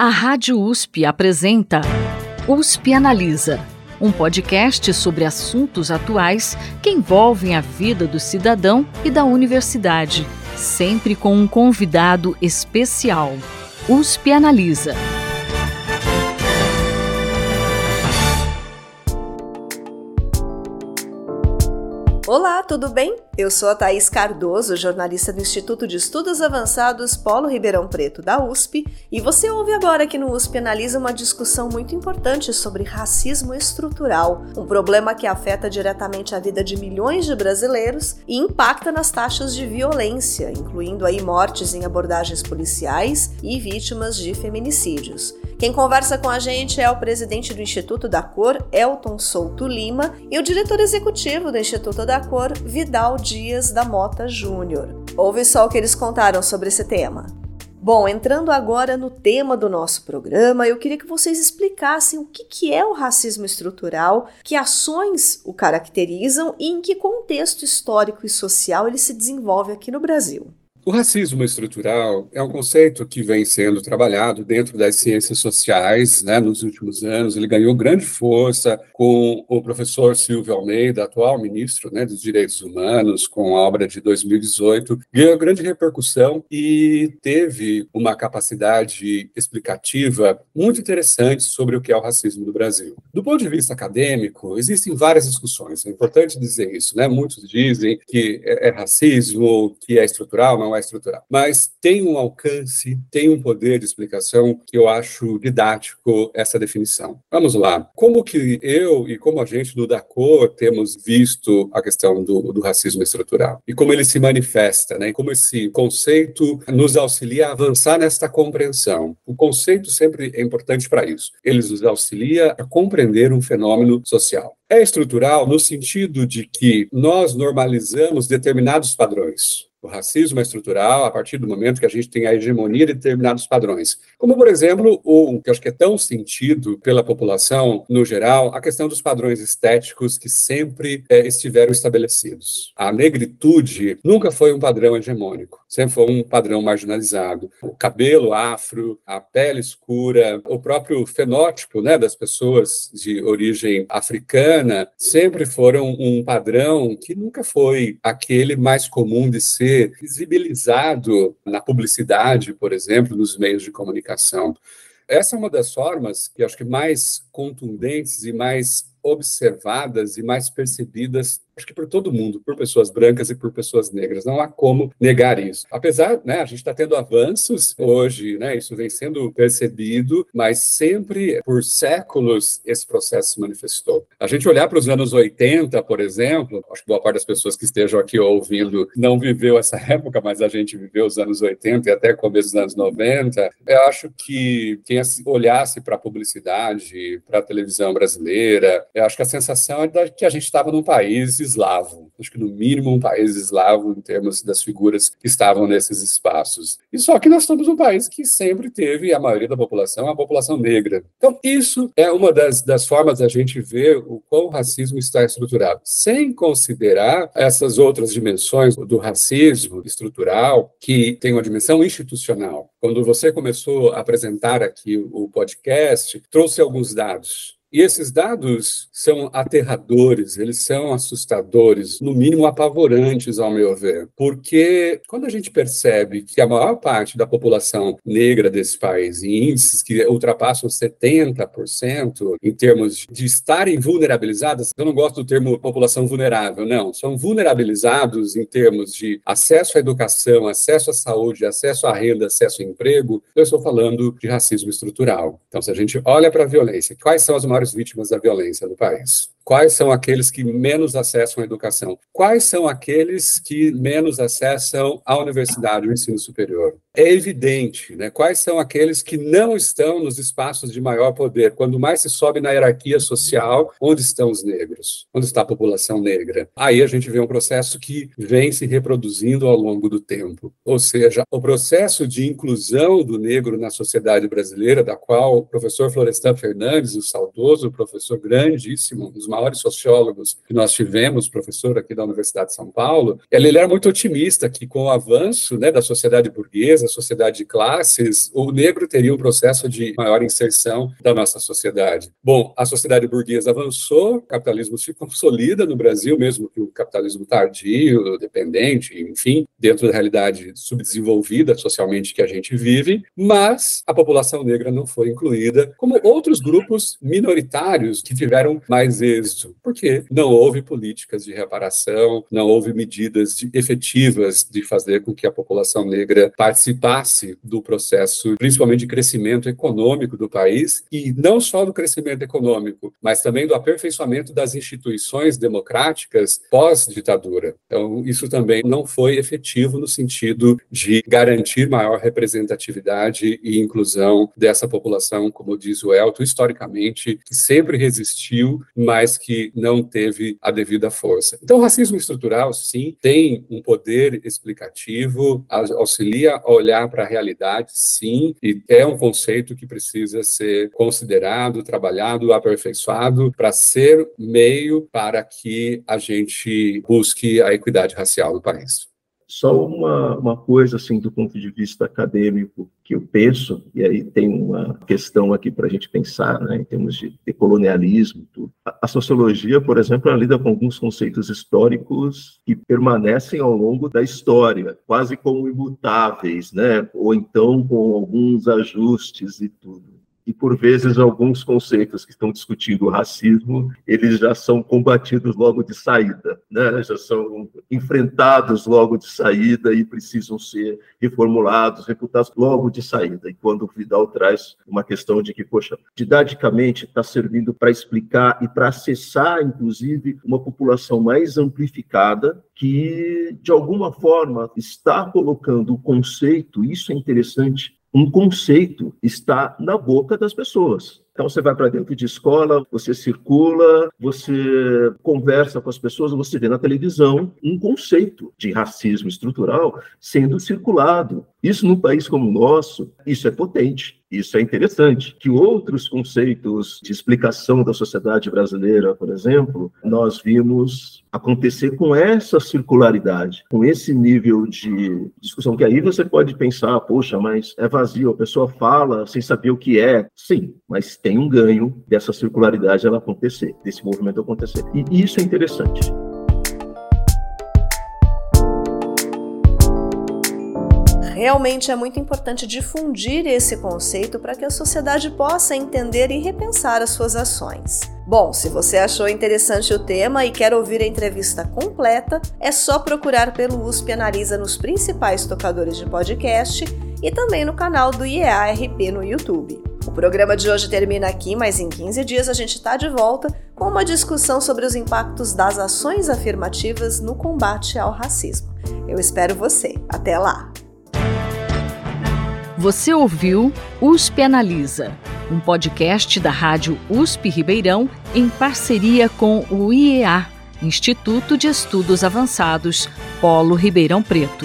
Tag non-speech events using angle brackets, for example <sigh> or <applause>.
A Rádio USP apresenta USP Analisa, um podcast sobre assuntos atuais que envolvem a vida do cidadão e da universidade, sempre com um convidado especial. USP Analisa. Olá, tudo bem? Eu sou a Thaís Cardoso, jornalista do Instituto de Estudos Avançados Polo Ribeirão Preto da USP, e você ouve agora que no USP analisa uma discussão muito importante sobre racismo estrutural, um problema que afeta diretamente a vida de milhões de brasileiros e impacta nas taxas de violência, incluindo aí mortes em abordagens policiais e vítimas de feminicídios. Quem conversa com a gente é o presidente do Instituto da Cor, Elton Souto Lima, e o diretor executivo do Instituto da Cor, Vidal Dias da Mota Júnior. Ouve só o que eles contaram sobre esse tema. Bom, entrando agora no tema do nosso programa, eu queria que vocês explicassem o que é o racismo estrutural, que ações o caracterizam e em que contexto histórico e social ele se desenvolve aqui no Brasil. O racismo estrutural é um conceito que vem sendo trabalhado dentro das ciências sociais né, nos últimos anos. Ele ganhou grande força com o professor Silvio Almeida, atual ministro né, dos Direitos Humanos, com a obra de 2018. Ganhou grande repercussão e teve uma capacidade explicativa muito interessante sobre o que é o racismo no Brasil. Do ponto de vista acadêmico, existem várias discussões. É importante dizer isso. Né? Muitos dizem que é, é racismo, que é estrutural, não é estrutural. Mas tem um alcance, tem um poder de explicação que eu acho didático essa definição. Vamos lá. Como que eu e como a gente do DACOR temos visto a questão do, do racismo estrutural e como ele se manifesta, né? Como esse conceito nos auxilia a avançar nesta compreensão. O conceito sempre é importante para isso. Ele nos auxilia a compreender um fenômeno social. É estrutural no sentido de que nós normalizamos determinados padrões. O racismo é estrutural a partir do momento que a gente tem a hegemonia de determinados padrões. Como, por exemplo, o que acho que é tão sentido pela população no geral, a questão dos padrões estéticos que sempre é, estiveram estabelecidos. A negritude nunca foi um padrão hegemônico, sempre foi um padrão marginalizado. O cabelo afro, a pele escura, o próprio fenótipo né, das pessoas de origem africana sempre foram um padrão que nunca foi aquele mais comum de ser ser visibilizado na publicidade, por exemplo, nos meios de comunicação. Essa é uma das formas que acho que mais contundentes e mais observadas e mais percebidas acho que por todo mundo, por pessoas brancas e por pessoas negras. Não há como negar isso. Apesar, né, a gente está tendo avanços hoje, né, isso vem sendo percebido, mas sempre por séculos esse processo se manifestou. A gente olhar para os anos 80, por exemplo, acho que boa parte das pessoas que estejam aqui ouvindo não viveu essa <laughs> época, mas a gente viveu os anos 80 e até começo dos anos 90. Eu acho que quem olhasse para a publicidade, para a televisão brasileira, eu acho que a sensação é que a gente estava num país eslavo, acho que no mínimo um país eslavo em termos das figuras que estavam nesses espaços. E só que nós somos um país que sempre teve, a maioria da população, a população negra. Então, isso é uma das, das formas da gente ver o quão o racismo está estruturado, sem considerar essas outras dimensões do racismo estrutural, que tem uma dimensão institucional. Quando você começou a apresentar aqui o podcast, trouxe alguns dados e esses dados são aterradores, eles são assustadores, no mínimo apavorantes, ao meu ver, porque quando a gente percebe que a maior parte da população negra desse país, em índices que ultrapassam 70% em termos de estarem vulnerabilizadas, eu não gosto do termo população vulnerável, não, são vulnerabilizados em termos de acesso à educação, acesso à saúde, acesso à renda, acesso ao emprego, eu estou falando de racismo estrutural. Então, se a gente olha para a violência, quais são as maiores maiores vítimas da violência no país. Quais são aqueles que menos acessam a educação? Quais são aqueles que menos acessam a universidade, o ensino superior? É evidente, né? Quais são aqueles que não estão nos espaços de maior poder? Quando mais se sobe na hierarquia social, onde estão os negros? Onde está a população negra? Aí a gente vê um processo que vem se reproduzindo ao longo do tempo. Ou seja, o processo de inclusão do negro na sociedade brasileira, da qual o professor Florestan Fernandes, o saudoso professor grandíssimo, um dos maiores sociólogos que nós tivemos, professor aqui da Universidade de São Paulo, ele, ele era muito otimista que com o avanço né, da sociedade burguesa, sociedade de classes, o negro teria um processo de maior inserção da nossa sociedade. Bom, a sociedade burguesa avançou, o capitalismo se consolida no Brasil, mesmo que o capitalismo tardio, dependente, enfim, dentro da realidade subdesenvolvida socialmente que a gente vive, mas a população negra não foi incluída, como outros grupos minoritários que tiveram mais êxito, porque não houve políticas de reparação, não houve medidas de, efetivas de fazer com que a população negra participasse do processo, principalmente de crescimento econômico do país, e não só do crescimento econômico, mas também do aperfeiçoamento das instituições democráticas pós-ditadura. Então, isso também não foi efetivo no sentido de garantir maior representatividade e inclusão dessa população, como diz o Elton, historicamente, que sempre resistiu, mas que não teve a devida força. Então, o racismo estrutural, sim, tem um poder explicativo, auxilia a olhar para a realidade, sim, e é um conceito que precisa ser considerado, trabalhado, aperfeiçoado para ser meio para que a gente busque a equidade racial no país. Só uma, uma coisa, assim, do ponto de vista acadêmico, que eu penso, e aí tem uma questão aqui para a gente pensar, né, em termos de decolonialismo, tudo. A, a sociologia, por exemplo, lida com alguns conceitos históricos que permanecem ao longo da história, quase como imutáveis, né, ou então com alguns ajustes e tudo e por vezes alguns conceitos que estão discutindo o racismo, eles já são combatidos logo de saída, né? já são enfrentados logo de saída e precisam ser reformulados, reputados logo de saída. E quando o Vidal traz uma questão de que, poxa, didaticamente está servindo para explicar e para acessar, inclusive, uma população mais amplificada que, de alguma forma, está colocando o conceito, isso é interessante, um conceito está na boca das pessoas. Então você vai para dentro de escola, você circula, você conversa com as pessoas, você vê na televisão um conceito de racismo estrutural sendo circulado. Isso num país como o nosso, isso é potente. Isso é interessante. Que outros conceitos de explicação da sociedade brasileira, por exemplo, nós vimos acontecer com essa circularidade, com esse nível de discussão, que aí você pode pensar, poxa, mas é vazio, a pessoa fala sem saber o que é. Sim, mas tem um ganho dessa circularidade ela acontecer, desse movimento acontecer. E isso é interessante. Realmente é muito importante difundir esse conceito para que a sociedade possa entender e repensar as suas ações. Bom, se você achou interessante o tema e quer ouvir a entrevista completa, é só procurar pelo USP Analisa nos principais tocadores de podcast e também no canal do IEARP no YouTube. O programa de hoje termina aqui, mas em 15 dias a gente está de volta com uma discussão sobre os impactos das ações afirmativas no combate ao racismo. Eu espero você. Até lá! Você ouviu USP Analisa, um podcast da Rádio USP Ribeirão em parceria com o IEA, Instituto de Estudos Avançados, Polo Ribeirão Preto.